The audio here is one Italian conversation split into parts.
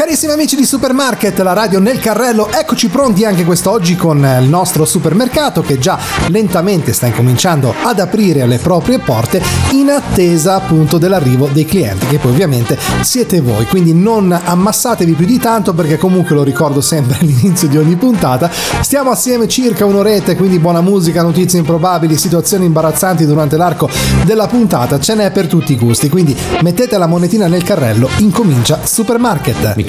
Carissimi amici di Supermarket, la radio nel carrello, eccoci pronti anche quest'oggi con il nostro supermercato che già lentamente sta incominciando ad aprire le proprie porte in attesa appunto dell'arrivo dei clienti che poi ovviamente siete voi, quindi non ammassatevi più di tanto perché comunque lo ricordo sempre all'inizio di ogni puntata, stiamo assieme circa un'oretta, quindi buona musica, notizie improbabili, situazioni imbarazzanti durante l'arco della puntata, ce n'è per tutti i gusti, quindi mettete la monetina nel carrello, incomincia Supermarket.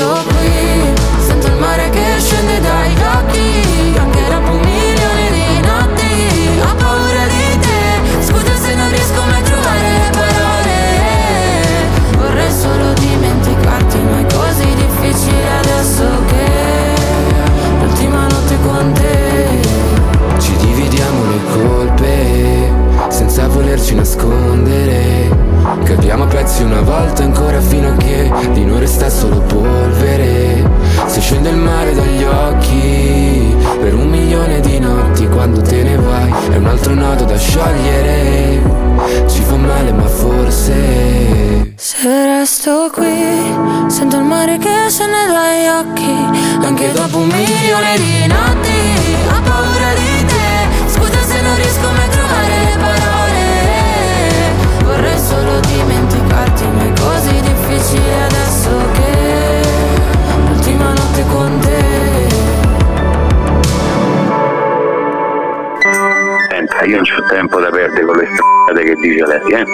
Senta, io non ho tempo da perdere con le strade che dice lei, eh?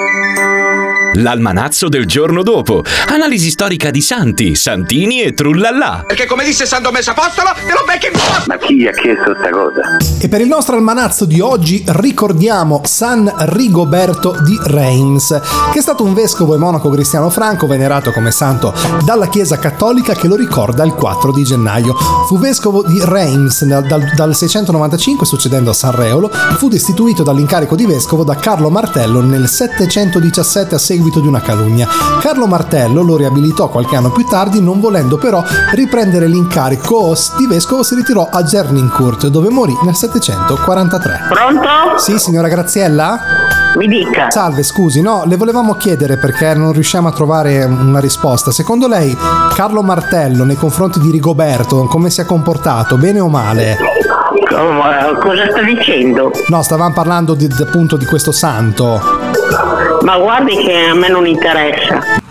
L'almanazzo del giorno dopo. Analisi storica di Santi, Santini e Trullallà. Perché come disse San Domenico Apostolo, te lo becchi in Ma chi gli ha chiesto sta cosa? E per il nostro almanazzo di oggi ricordiamo San Rigoberto di Reims, che è stato un vescovo e monaco cristiano franco venerato come santo dalla Chiesa Cattolica che lo ricorda il 4 di gennaio. Fu vescovo di Reims dal, dal, dal 695 succedendo a San Reolo, fu destituito dall'incarico di vescovo da Carlo Martello nel 717 a seguito seguito di una calunnia. Carlo Martello lo riabilitò qualche anno più tardi, non volendo però riprendere l'incarico di vescovo si ritirò a Gernincourt, dove morì nel 743. Pronto? Sì, signora Graziella? Mi dica. Salve, scusi, no, le volevamo chiedere perché non riusciamo a trovare una risposta. Secondo lei Carlo Martello nei confronti di Rigoberto come si è comportato, bene o male? cosa sta dicendo? No, stavamo parlando di, appunto di questo santo. Ma guardi che a me non interessa.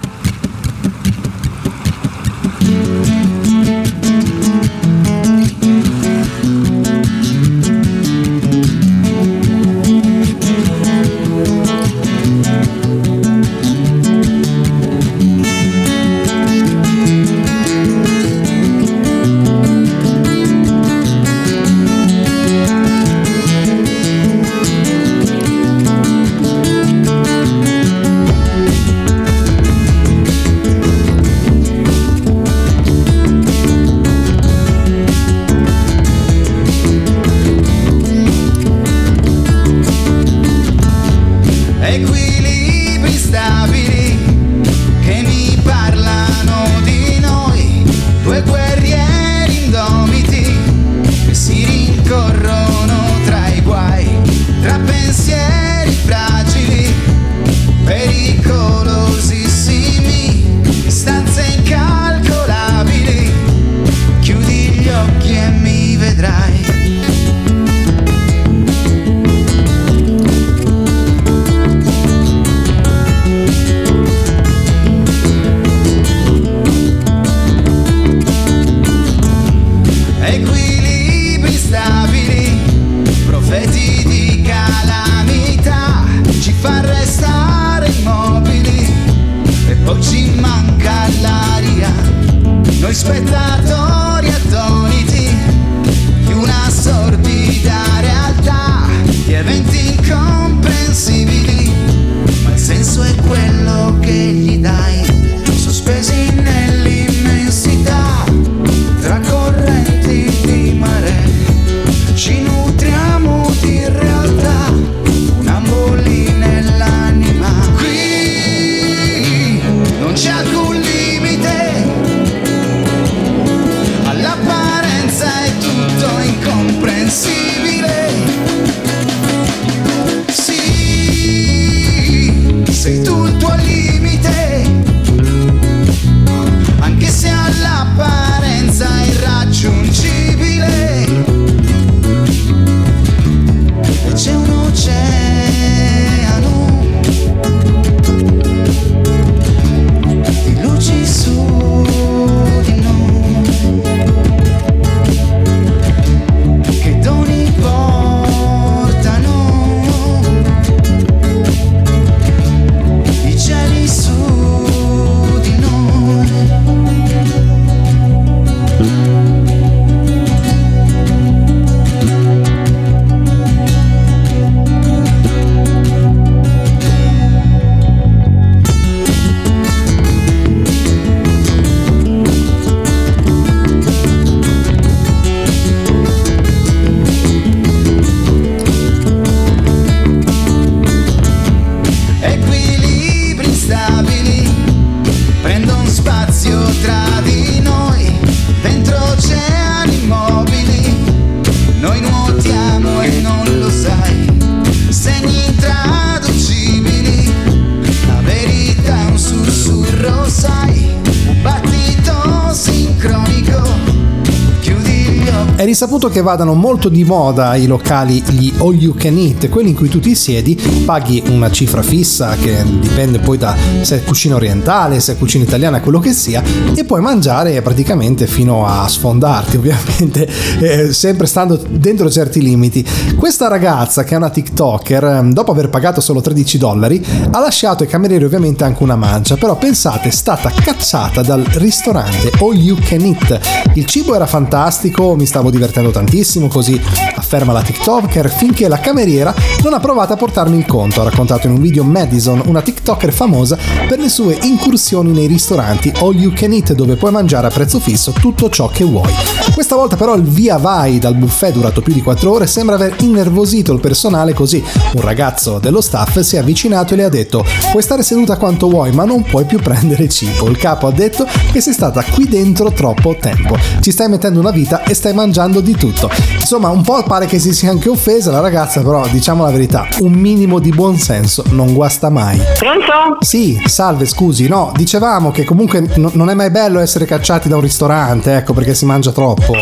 Risaputo che vadano molto di moda i locali, gli all you can eat, quelli in cui tu ti siedi, paghi una cifra fissa che dipende poi da se è cucina orientale, se è cucina italiana, quello che sia, e puoi mangiare praticamente fino a sfondarti, ovviamente, eh, sempre stando dentro certi limiti. Questa ragazza, che è una TikToker, ehm, dopo aver pagato solo 13 dollari, ha lasciato ai camerieri ovviamente anche una mancia, però pensate, è stata cacciata dal ristorante All You Can Eat. Il cibo era fantastico, mi stavo divertendo tantissimo, così afferma la TikToker, finché la cameriera non ha provato a portarmi il conto, ha raccontato in un video Madison, una TikToker famosa per le sue incursioni nei ristoranti All You Can Eat dove puoi mangiare a prezzo fisso tutto ciò che vuoi. Questa volta però il via vai dal buffet durato più di 4 ore sembra aver innervosito il personale così un ragazzo dello staff si è avvicinato e le ha detto puoi stare seduta quanto vuoi ma non puoi più prendere cibo. Il capo ha detto che sei stata qui dentro troppo tempo, ci stai mettendo una vita e stai mangiando di tutto. Insomma un po' pare che si sia anche offesa la ragazza però diciamo la verità, un minimo di buonsenso non guasta mai. Pronto? Sì, salve, scusi, no, dicevamo che comunque n- non è mai bello essere cacciati da un ristorante, ecco, perché si mangia troppo.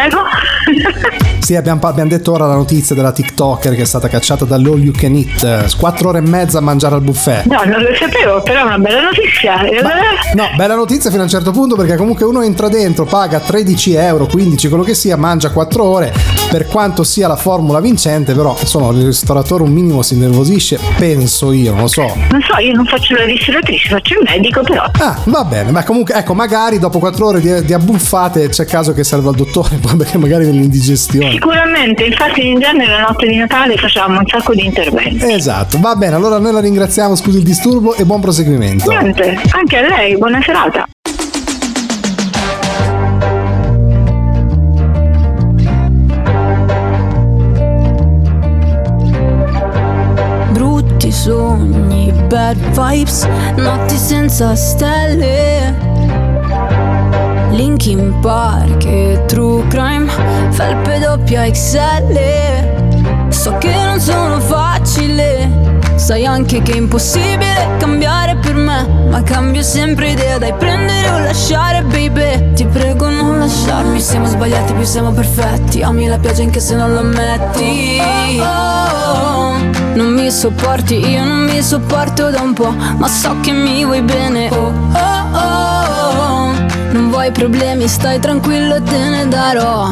Prego? Sì, abbiamo, abbiamo detto ora la notizia della TikToker che è stata cacciata dall'All You Can Eat, 4 ore e mezza a mangiare al buffet. No, non lo sapevo, però è una bella notizia. Eh, No, bella notizia fino a un certo punto perché comunque uno entra dentro, paga 13 euro, 15, quello che sia, mangia 4 ore, per quanto sia la formula vincente, però insomma il ristoratore un minimo si innervosisce, penso io, non lo so. Non so, io non faccio la ristoratrice, faccio il medico, però. Ah, va bene, ma comunque, ecco, magari dopo 4 ore di, di abbuffate c'è caso che serva al dottore, perché magari nell'indigestione. Sicuramente, infatti in genere la notte di Natale facciamo un sacco di interventi. Esatto, va bene, allora noi la ringraziamo, scusi il disturbo e buon proseguimento. Niente, anche a lei, buona serata. Brutti sogni, bad vibes, notti senza stelle. Linkin Park e True Crime, felpe doppia XL. So che non sono facile, sai anche che è impossibile cambiare per me. Ma cambio sempre idea, dai prendere o lasciare, baby. Ti prego non lasciarmi, siamo sbagliati, più siamo perfetti. Ami la pioggia anche se non lo ammetti. Oh, oh, non mi sopporti, io non mi sopporto da un po', ma so che mi vuoi bene. Oh, oh, oh, vuoi problemi stai tranquillo te ne darò.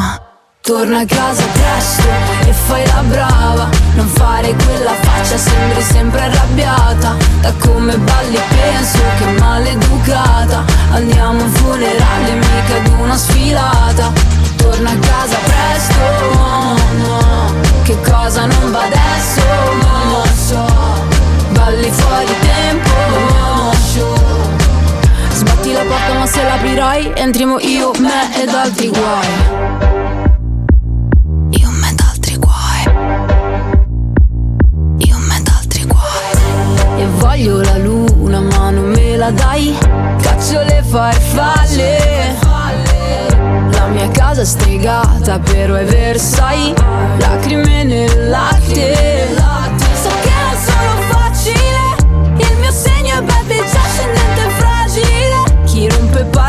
Torna a casa presto e fai la brava. Non fare quella faccia, sembri sempre arrabbiata. Da come balli penso che maleducata. Andiamo a un funerale, mica ad una sfilata. Torna a casa presto, no, no Che cosa non va adesso, no, so. Balli fuori tempo, no, sure altri guai. Io, me ed altri guai. Io, me ed altri guai. Voglio la luna ma non me la dai. Caccio le farfalle. La mia casa stregata però è Versailles. Lacrime nel latte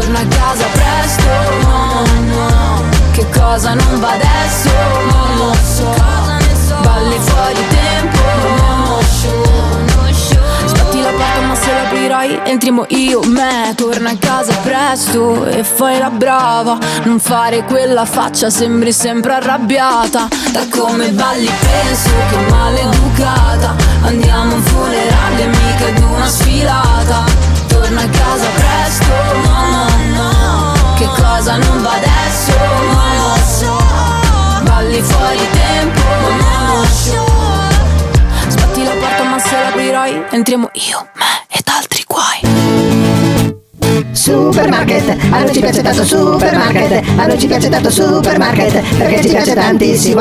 Torna a casa presto, no, no. Che cosa non va adesso, non lo so. Balli fuori tempo, no, Sbatti la porta ma se l'aprirai entriamo io, me. Torna a casa presto e fai la brava. Non fare quella faccia, sembri sempre arrabbiata. Da come balli penso che maleducata. Andiamo a un funerale, mica ad una sfilata Torna a casa presto, no, no, no Che cosa non va adesso, non lo so Balli fuori tempo, non lo so Sbatti la porta ma se l'aprirai Entriamo io, me ed altri guai. Supermarket, a noi ci piace tanto supermarket, a noi ci piace tanto supermarket, perché ci piace tantissimo.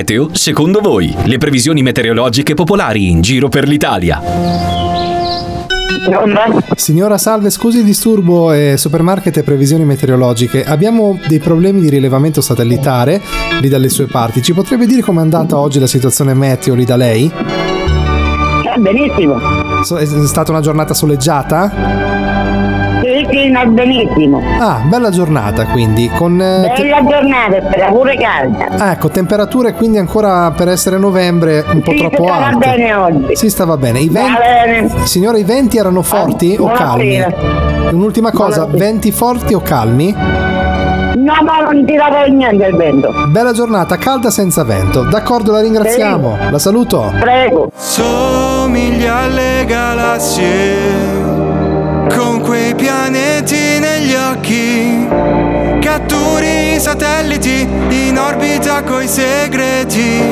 Meteo, secondo voi, le previsioni meteorologiche popolari in giro per l'Italia. Signora Salve, scusi il disturbo, eh, supermarket e previsioni meteorologiche. Abbiamo dei problemi di rilevamento satellitare lì dalle sue parti. Ci potrebbe dire com'è andata oggi la situazione meteo lì da lei? Benissimo. So- È stata una giornata soleggiata? Sì, sì, no, benissimo. Ah, bella giornata quindi, con... eh, te- Bella giornata, spera pure calda. Ah, ecco, temperature quindi ancora per essere novembre un po' Sì, troppo stava alte. bene oggi. Sì, stava bene. I Va venti... bene. Signora, i venti erano forti o calmi? buonasera. Un'ultima cosa, Buonasera. venti forti o calmi? No, ma non tirava niente il vento. Bella giornata, calda senza vento. D'accordo, la ringraziamo. La saluto. Prego. Somiglia alle galassie con quei pianeti negli occhi. Catturi i satelliti in orbita coi segreti.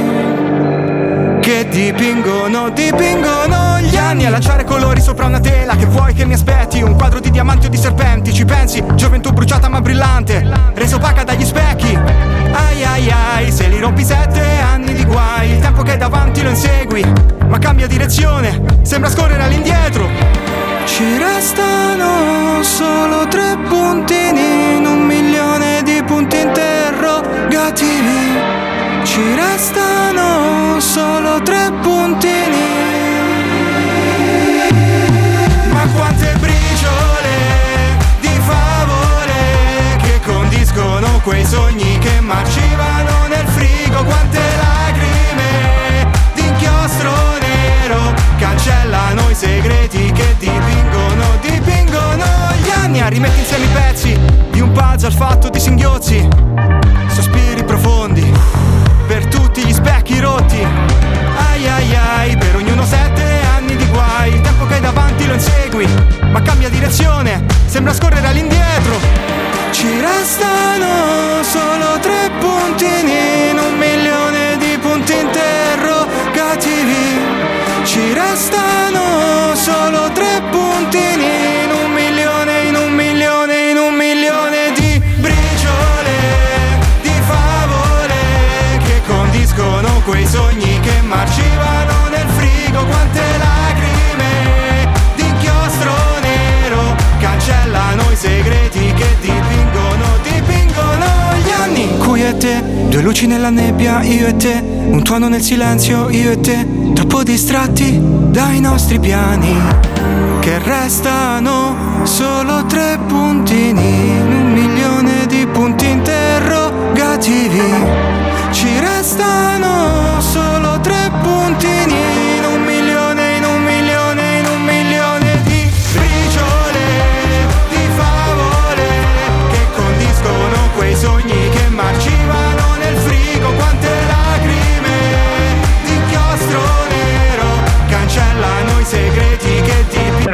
Che dipingono, dipingono gli anni a lanciare colori sopra una tela. Che vuoi che mi aspetti? Un quadro di diamanti o di serpenti? Ci pensi? Gioventù bruciata ma brillante, resa opaca dagli specchi. Ai ai ai, se li rompi sette anni di guai. Il tempo che è davanti lo insegui, ma cambia direzione, sembra scorrere all'indietro. Ci restano solo tre puntini in un milione di punti interrogativi. Ci restano solo tre puntini. Ma quante briciole di favore che condiscono quei sogni che marcivano nel frigo. Quante lacrime te, due luci nella nebbia, io e te, un tuono nel silenzio, io e te, troppo distratti dai nostri piani. Che restano solo tre puntini in un milione di punti interrogativi. Ci restano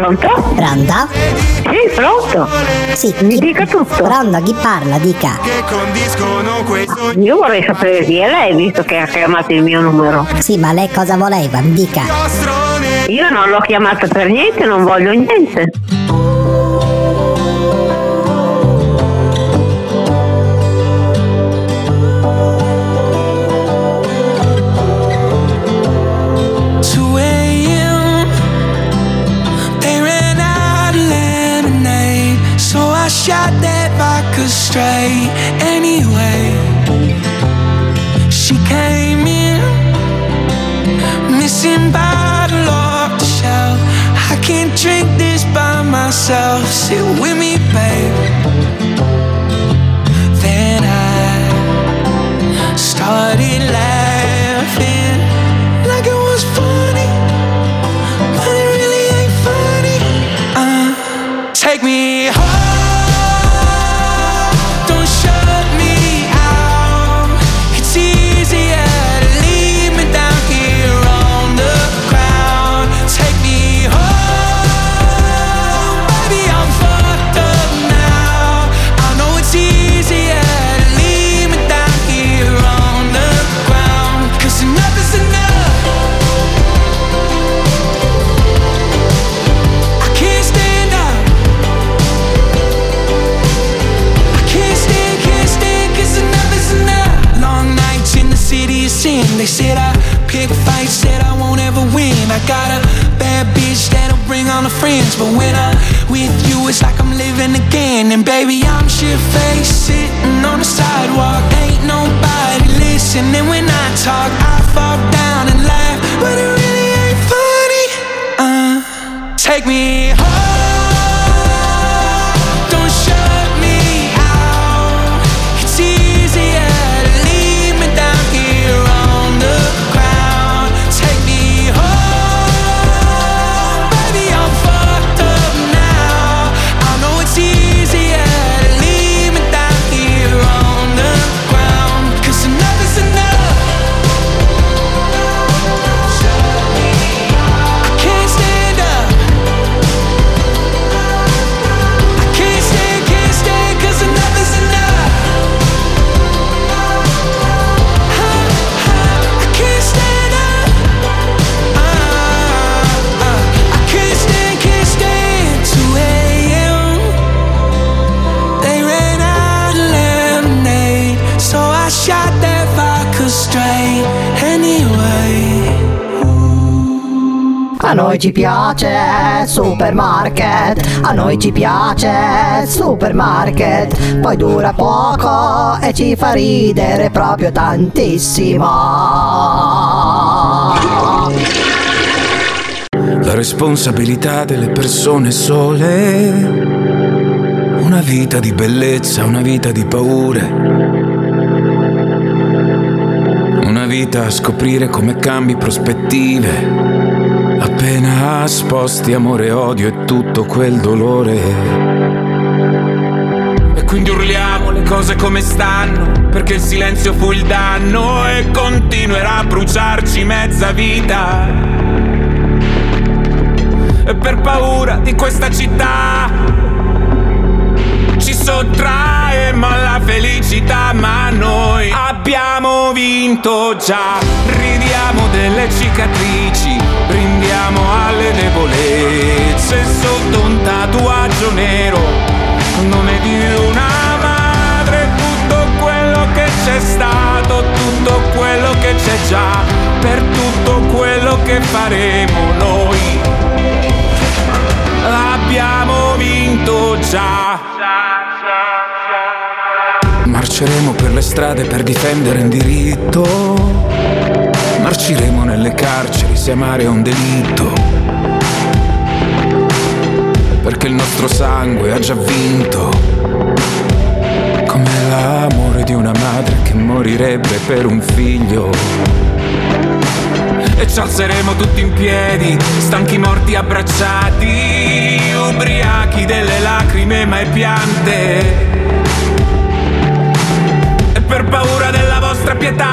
Pronto? Pronto? Sì, pronto. Sì, Mi dica tutto. Pronto, chi parla? Dica. Io vorrei sapere chi è lei, visto che ha chiamato il mio numero. Sì, ma lei cosa voleva? Mi dica. Io non l'ho chiamato per niente, non voglio niente. So I shot that vodka straight. Anyway, she came in, missing bottle off the shelf. I can't drink this by myself. Sit with me, babe. Then I started laughing like it was funny, but it really ain't funny. Uh, take me home, baby, I'm sitting on the sidewalk. Ain't nobody listening when I talk. I fall down and laugh, but it really ain't funny. Uh, take me home. A noi ci piace supermarket, a noi ci piace supermarket, poi dura poco e ci fa ridere proprio tantissimo. La responsabilità delle persone sole. Una vita di bellezza, una vita di paure. Una vita a scoprire come cambi prospettive. Appena sposti amore, odio e tutto quel dolore. E quindi urliamo le cose come stanno, perché il silenzio fu il danno e continuerà a bruciarci mezza vita. E per paura di questa città ci sottraemo alla felicità, ma noi abbiamo vinto già. Ridiamo delle cicatrici, brindiamo alle debolezze sotto un tatuaggio nero, nome di una madre, tutto quello che c'è stato, tutto quello che c'è già, per tutto quello che faremo noi. Abbiamo vinto già. Marceremo per le strade per difendere un diritto. Marciremo nelle carceri se amare è un delitto. Perché il nostro sangue ha già vinto. Come l'amore di una madre che morirebbe per un figlio. E ci alzeremo tutti in piedi, stanchi morti abbracciati, ubriachi delle lacrime mai piante. E per paura della vostra pietà,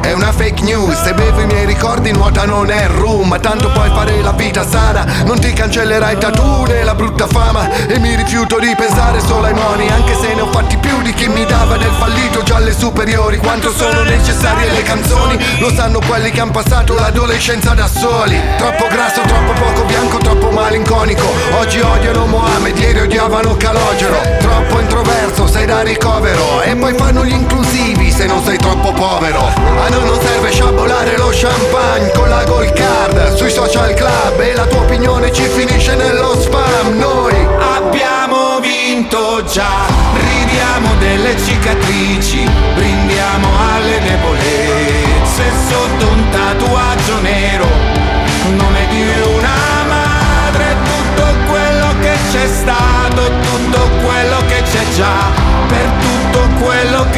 È una fake news Se bevo i miei ricordi nuota non è rum. Ma tanto puoi fare la vita sana Non ti cancellerai tattoo né la brutta fama. E mi rifiuto di pensare solo ai moni Anche se ne ho fatti più di chi mi dava del fallito già alle superiori. Quanto sono necessarie le canzoni Lo sanno quelli che hanno passato l'adolescenza da soli. Troppo grasso, troppo poco bianco, troppo malinconico. Oggi odiano Mohamed, ieri odiavano Calogero. Troppo introverso, sei da ricovero. E poi fanno gli inclusivi se non sei troppo povero noi non serve sciabolare lo champagne con la gold card. Sui social club E la tua opinione ci finisce nello spam. Noi Abbiamo vinto già, ridiamo delle cicatrici, brindiamo alle debolezze sotto un tatuaggio nero, nome di una madre, tutto quello che c'è stato, tutto quello che c'è già,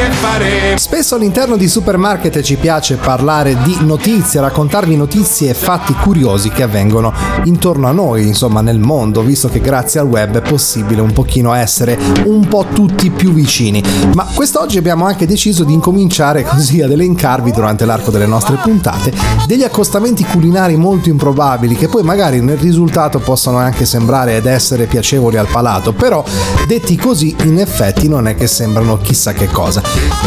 che fa mare. Spesso all'interno di supermarket ci piace parlare di notizie, raccontarvi notizie e fatti curiosi che avvengono intorno a noi, insomma nel mondo, visto che grazie al web è possibile un pochino essere un po' tutti più vicini. Ma quest'oggi abbiamo anche deciso di incominciare così ad elencarvi durante l'arco delle nostre puntate degli accostamenti culinari molto improbabili che poi magari nel risultato possono anche sembrare ed essere piacevoli al palato, però detti così in effetti non è che sembrano chissà che cosa.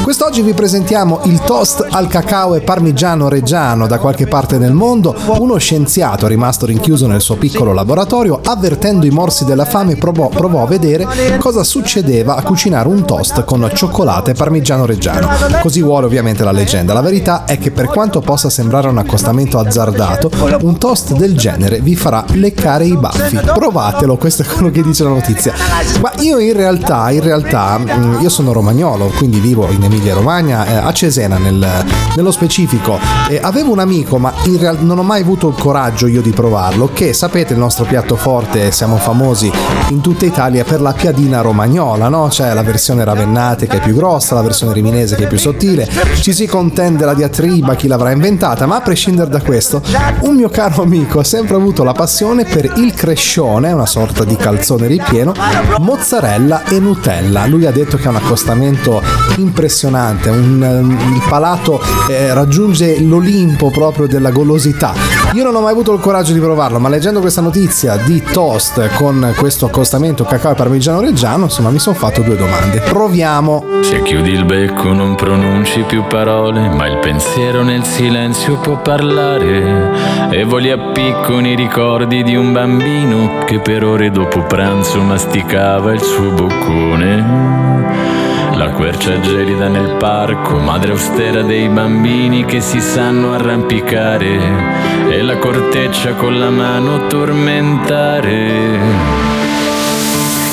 Quest'oggi vi presentiamo il toast al cacao e parmigiano reggiano da qualche parte del mondo. Uno scienziato rimasto rinchiuso nel suo piccolo laboratorio, avvertendo i morsi della fame, provò, provò a vedere cosa succedeva a cucinare un toast con cioccolata e parmigiano reggiano. Così vuole ovviamente la leggenda. La verità è che per quanto possa sembrare un accostamento azzardato, un toast del genere vi farà leccare i baffi. Provatelo, questo è quello che dice la notizia. Ma io in realtà, in realtà, mm, io sono romagnolo, quindi vivo in Emilia Romagna, eh, a Cesena nel- nello specifico. E avevo un amico, ma in realtà non ho mai avuto il coraggio io di provarlo, che sapete il nostro piatto forte, siamo famosi in tutta Italia per la piadina romagnola, no? C'è la versione ravennate che è più grossa, la versione riminese che è più sottile, ci si contende la diatriba chi l'avrà inventata, ma a prescindere da questo, un mio caro amico ha sempre avuto la passione per il crescione, una sorta di calzone ripieno, mozzarella e Nutella. Lui ha detto che è un accostamento impressionante, un, ehm, il palato eh, raggiunge l'Olimpo proprio della golosità. Io non ho mai avuto il coraggio di provarlo, ma leggendo questa notizia di toast con questo accostamento cacao e parmigiano reggiano, insomma mi sono fatto due domande. Proviamo. Se chiudi il becco non pronunci più parole, ma il pensiero nel silenzio può parlare. E voli a picconi i ricordi di un bambino che per ore dopo pranzo masticava il suo boccone. La quercia gelida nel parco, madre austera dei bambini che si sanno arrampicare. E la corteccia con la mano tormentare.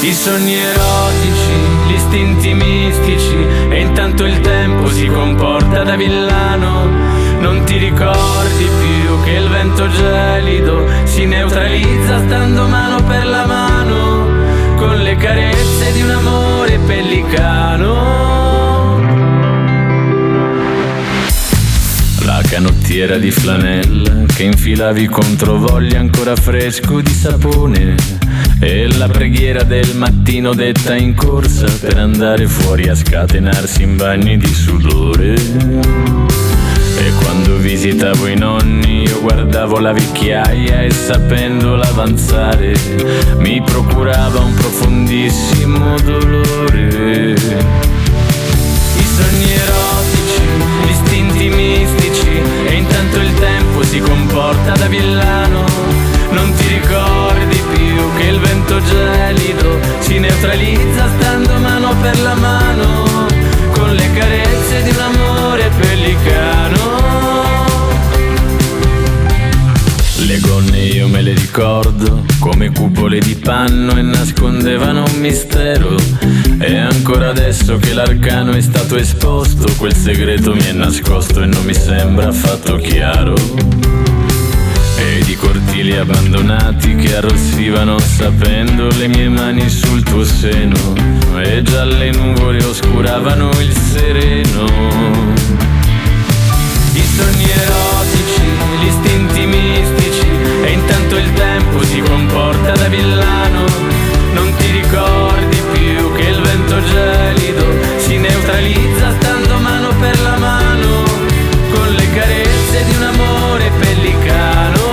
I sogni erotici, gli istinti mistici E intanto il tempo si comporta da villano Non ti ricordi più che il vento gelido Si neutralizza stando mano per la mano Con le carezze di un amore pellicano La canottiera di flanella che infilavi contro voglia ancora fresco di sapone e la preghiera del mattino detta in corsa per andare fuori a scatenarsi in bagni di sudore. E quando visitavo i nonni io guardavo la vecchiaia e sapendola avanzare mi procurava un profondissimo dolore. I sogni erotici, gli istinti mistici e intanto il tempo si comporta da villano. Non ti ricordi più che il vento gelido si neutralizza stando mano per la mano con le carezze di un amore pellicano. Le gonne io me le ricordo come cupole di panno e nascondevano un mistero. E ancora adesso che l'arcano è stato esposto, quel segreto mi è nascosto e non mi sembra affatto chiaro. E di cortili abbandonati che arrossivano sapendo le mie mani sul tuo seno. E già le nuvole oscuravano il sereno. I sogni erotici, gli istinti mistici E intanto il tempo si comporta da villano Non ti ricordi più che il vento gelido Si neutralizza stando mano per la mano Con le carezze di un amore pellicano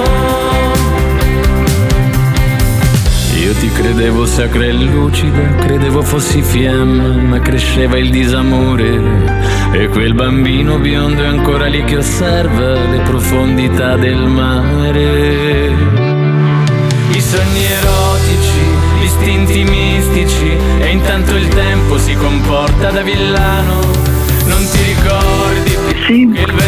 Io ti credevo sacra e lucida, credevo fossi fiamma, ma cresceva il disamore. E quel bambino biondo è ancora lì che osserva le profondità del mare. I sogni erotici, gli istinti mistici, e intanto il tempo si comporta da villano. Non ti ricordi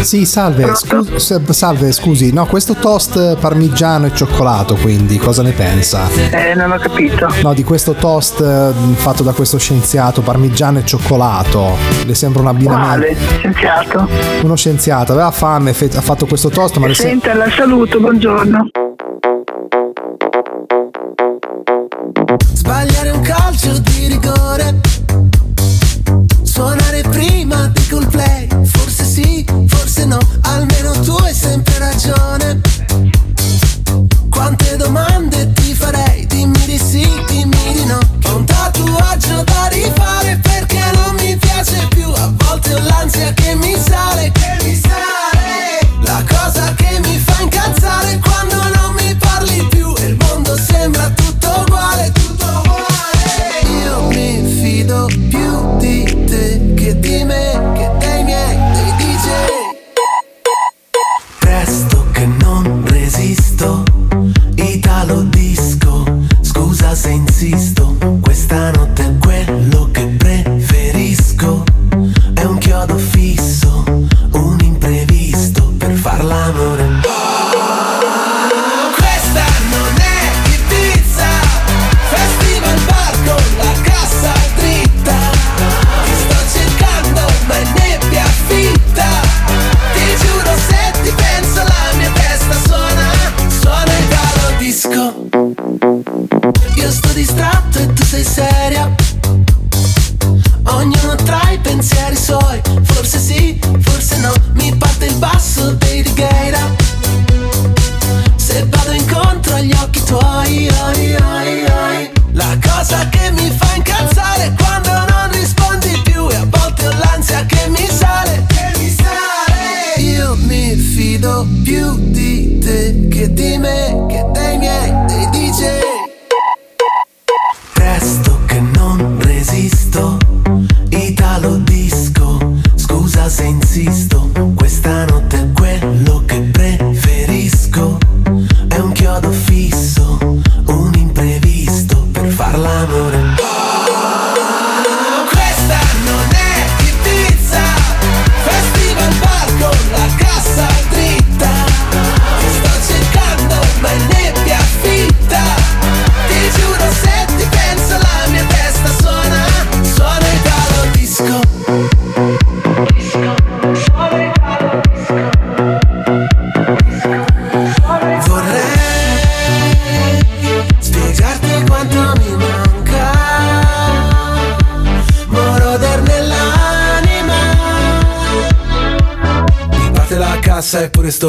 Sì, salve, scu- s- salve, scusi, no, questo toast parmigiano e cioccolato, quindi cosa ne pensa? Eh, non ho capito. No, di questo toast eh, fatto da questo scienziato parmigiano e cioccolato. Le sembra un abbinamento? Quale? Scienziato? Uno scienziato, aveva fame, ha fatto questo toast, ma le sem- Senta, la saluto, buongiorno.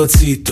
zitto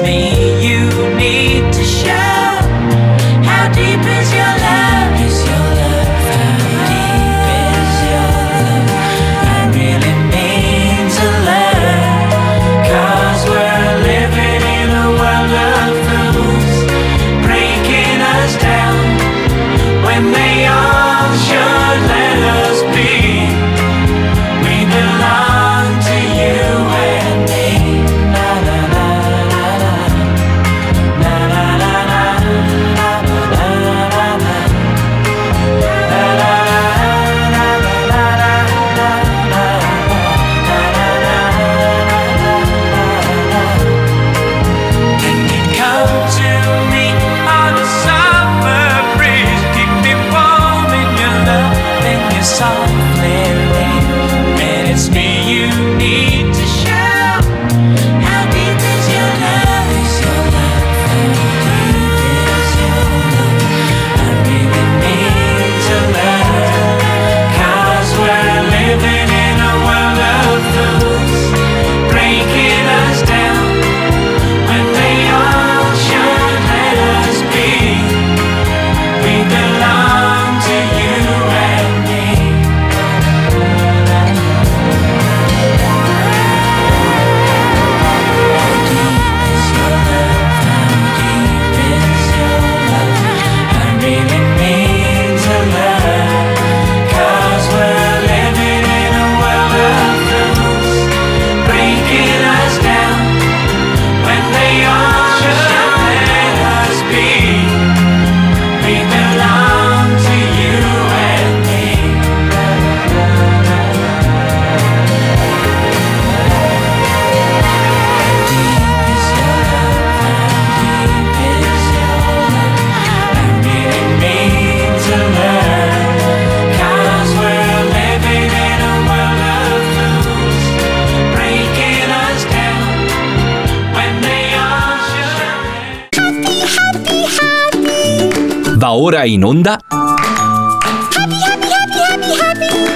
me. Ora in onda.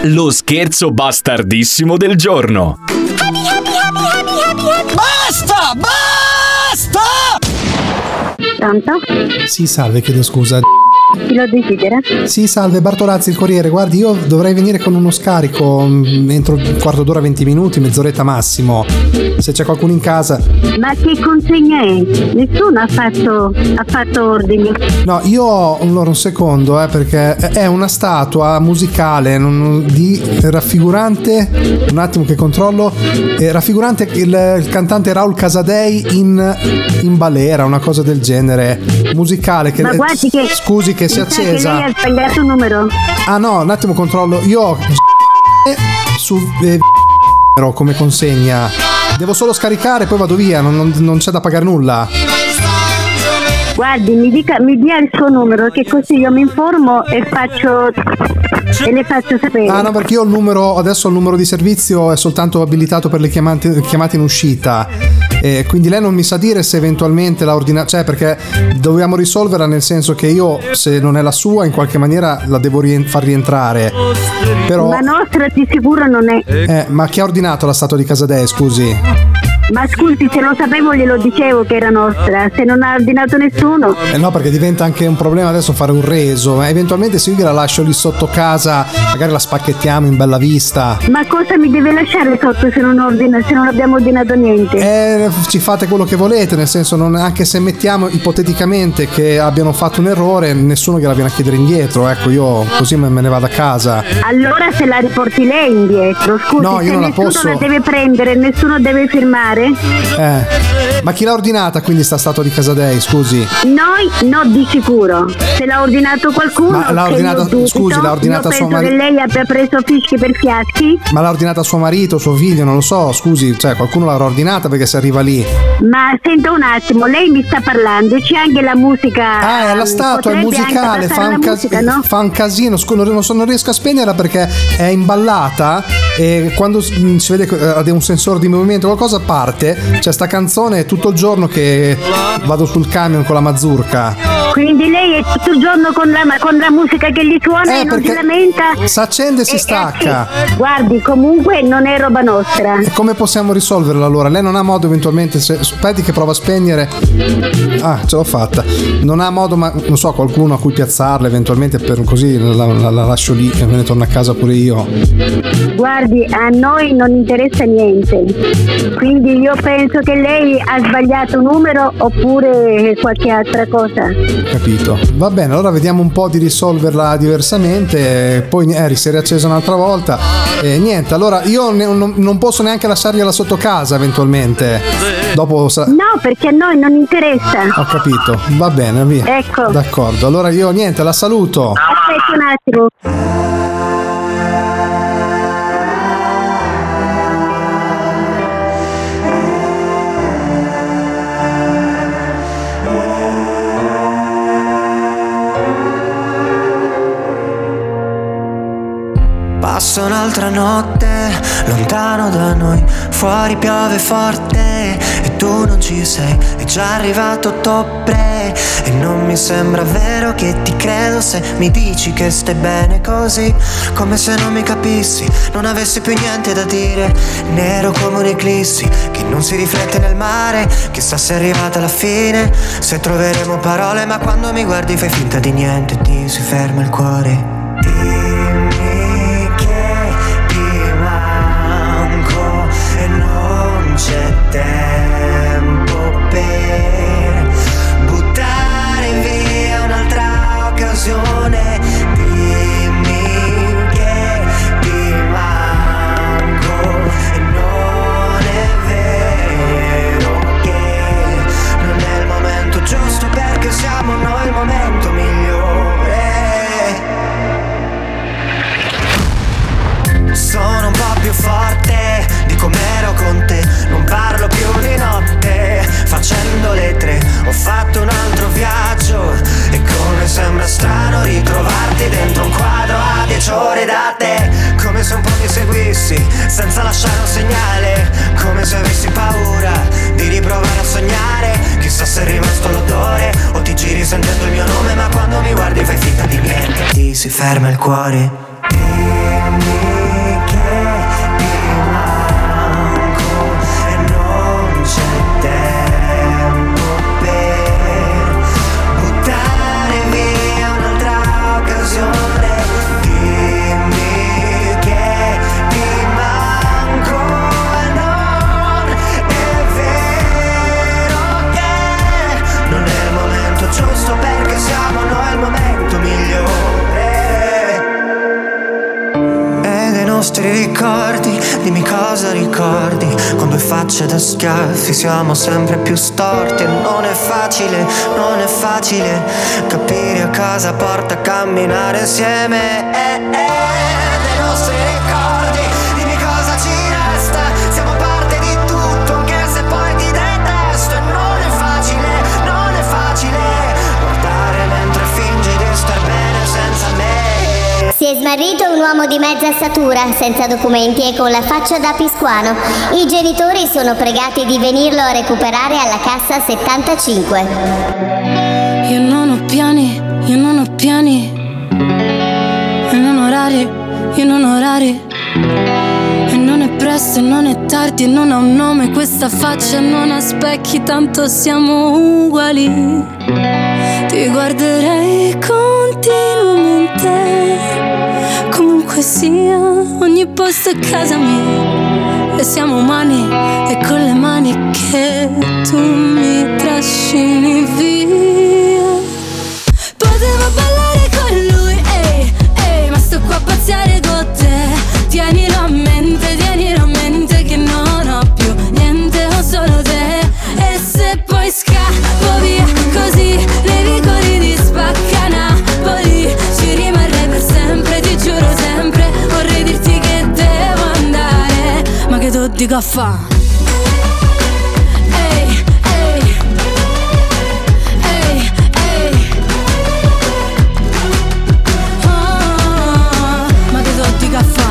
Lo scherzo bastardissimo del giorno. Basta! Basta! Pronto? Sì, salve, chiedo scusa. Chi lo desidera? Sì, salve, Bartolazzi, il Corriere. Guardi, io dovrei venire con uno scarico mm, entro un quarto d'ora, 20 minuti, mezz'oretta massimo. Se c'è qualcuno in casa. Ma che consegna è? Nessuno ha fatto, ha fatto ordini. No, io ho allora, un secondo, eh, perché è una statua musicale non- di raffigurante. Un attimo che controllo. eh, raffigurante il, il cantante Raul Casadei in, in balera, una cosa del genere. Musicale. Che, Ma guardi che. Scusi, che si è accesa. Che lei ha sbagliato numero. Ah no, un attimo controllo. Io ho su eh, come consegna. Devo solo scaricare, poi vado via, non, non- non c'è da pagare nulla. Guardi, mi, dica, mi dia il suo numero che così io mi informo e faccio e le faccio sapere. Ah no, perché io ho il numero, adesso il numero di servizio è soltanto abilitato per le chiamate, chiamate in uscita. E quindi lei non mi sa dire se eventualmente la ordinata, cioè perché dobbiamo risolverla nel senso che io se non è la sua in qualche maniera la devo rien- far rientrare. Però La nostra di sicuro non è. eh, ma chi ha ordinato la statua di Casadei, scusi? Ma scusi, se lo sapevo glielo dicevo che era nostra. Se non ha ordinato nessuno. Eh no, perché diventa anche un problema adesso fare un reso. Ma eventualmente se io gliela lascio lì sotto casa, magari la spacchettiamo in bella vista. Ma cosa mi deve lasciare sotto se non, ordina, se non abbiamo ordinato niente? Eh, ci fate quello che volete, nel senso, non- anche se mettiamo ipoteticamente che abbiano fatto un errore, nessuno gliela viene a chiedere indietro. Ecco, io così me ne vado a casa. Allora se la riporti lei indietro, scusi, No, io non la nessuno posso. la deve prendere, nessuno deve firmare. Eh. Ma chi l'ha ordinata quindi sta statua di Casadei, scusi? Noi no di sicuro. Se l'ha ordinato qualcuno, Ma l'ha ordinata- dubito, scusi, l'ha ordinata sua penso mari- che lei abbia preso fischi per fiaschi, Ma l'ha ordinata suo marito, suo figlio, non lo so, scusi, cioè qualcuno l'avrà ordinata perché se arriva lì. ma senta un attimo, lei mi sta parlando, c'è anche la musica. Ah, è la statua, è musicale, fa un, cas- musica, no? fa un casino, scu- non, so- non riesco a spegnerla perché è imballata e quando si vede che eh, ha un sensore di movimento qualcosa parte, c'è sta canzone è tutto il giorno che vado sul camion con la mazurka. Quindi lei è tutto il giorno con la, con la musica che gli suona Eh, e non si lamenta. Si accende e si Eh, eh, stacca. sì. Guardi, comunque non è roba nostra. E come possiamo risolverla allora? Lei non ha modo eventualmente, se, aspetti che prova a spegnere. Ah, ce l'ho fatta. Non ha modo, ma non so, qualcuno a cui piazzarla eventualmente per così la, la- la lascio lì e me ne torno a casa pure io. Guardi, a noi non interessa niente. Quindi io penso che lei ha sbagliato numero oppure qualche altra cosa. Capito. Va bene, allora vediamo un po' di risolverla diversamente. Poi eh, si è riaccesa un'altra volta. E niente, allora io ne- non, non posso neanche lasciargliela sotto casa eventualmente. Dopo sa- No, perché a noi non interessa. Ho capito. Va bene, via. Ecco. D'accordo. Allora io niente, la saluto. Aspetti un attimo. Passa un'altra notte, lontano da noi, fuori piove forte e tu non ci sei, è già arrivato ottobre e non mi sembra vero che ti credo se mi dici che stai bene così, come se non mi capissi, non avessi più niente da dire, nero come un'eclissi che non si riflette nel mare, chissà se è arrivata la fine, se troveremo parole, ma quando mi guardi fai finta di niente, ti si ferma il cuore. Dimmi c'è Facendo le tre. Ho fatto un altro viaggio E come sembra strano ritrovarti dentro un quadro a dieci ore da te. Come se un po' mi seguissi Senza lasciare un segnale. Come se avessi paura Di riprovare a sognare. Chissà se è rimasto l'odore O ti giri sentendo il mio nome Ma quando mi guardi si ferma il cuore. Siamo sempre più storti. E non è facile, non è facile Capire a cosa porta a camminare insieme. Eh, eh, Smarrito un uomo di mezza statura, senza documenti e con la faccia da piscuano. I genitori sono pregati di venirlo a recuperare alla cassa 75. Io non ho piani, io non ho piani. E non orari, io non orari. E non è presto, non è tardi, non ha un nome questa faccia, non ha specchi, tanto siamo uguali. Ti guarderei continuamente, comunque sia, ogni posto è casa mia. E siamo umani, e con le mani che tu mi trascini via. Potevo ballare con lui, ehi, ehi, ma sto qua a pazziare con te. Tienilo a fa? Ehi, ehi, ehi, ehi. Ah, ma che do di caffè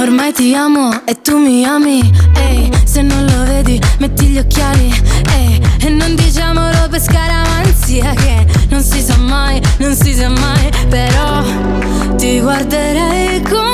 Ormai ti amo e tu mi ami. Ehi, se non lo vedi metti gli occhiali. Ehi, e non diciamolo per scaramanzia Che non si sa mai, non si sa mai. Però ti guarderei continuamente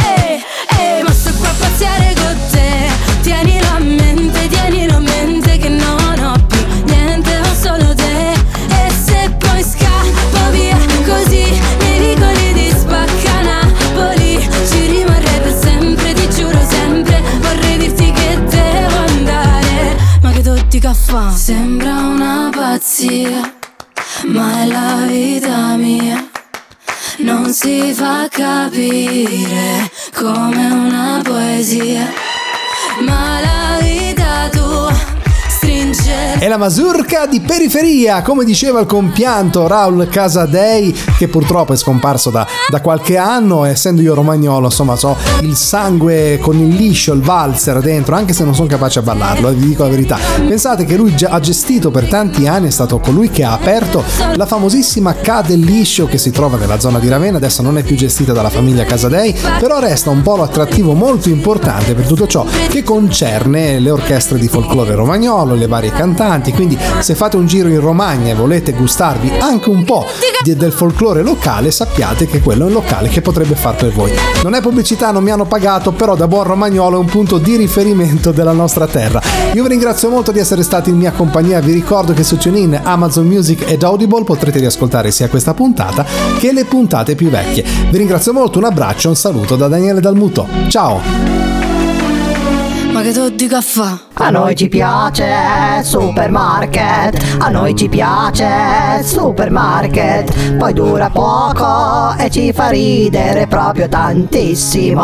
tutti caffè Sembra una pazzia Ma è la vita mia. Non si fa capire come una poesia, ma la vita È la mazurka di periferia, come diceva il compianto Raul Casadei, che purtroppo è scomparso da, da qualche anno. Essendo io romagnolo, insomma, ho il sangue con il liscio, il valzer dentro, anche se non sono capace a ballarlo, eh, vi dico la verità. Pensate che lui ha gestito per tanti anni, è stato colui che ha aperto la famosissima Ca del Liscio che si trova nella zona di Ravenna, adesso non è più gestita dalla famiglia Casadei, però resta un polo attrattivo molto importante per tutto ciò che concerne le orchestre di folklore romagnolo, le varie cantanti, quindi se fate un giro in Romagna e volete gustarvi anche un po' del folklore locale, sappiate che quello è un locale che potrebbe far per voi. Non è pubblicità, non mi hanno pagato, però da buon romagnolo è un punto di riferimento della nostra terra. Io vi ringrazio molto di essere stati in mia compagnia, vi ricordo che su TuneIn, Amazon Music ed Audible potrete riascoltare sia questa puntata che le puntate più vecchie. Vi ringrazio molto, un abbraccio, un saluto da Daniele Dalmuto. Ciao! Ma che tu di caffè? A noi ci piace supermarket, a noi ci piace supermarket, poi dura poco e ci fa ridere proprio tantissimo.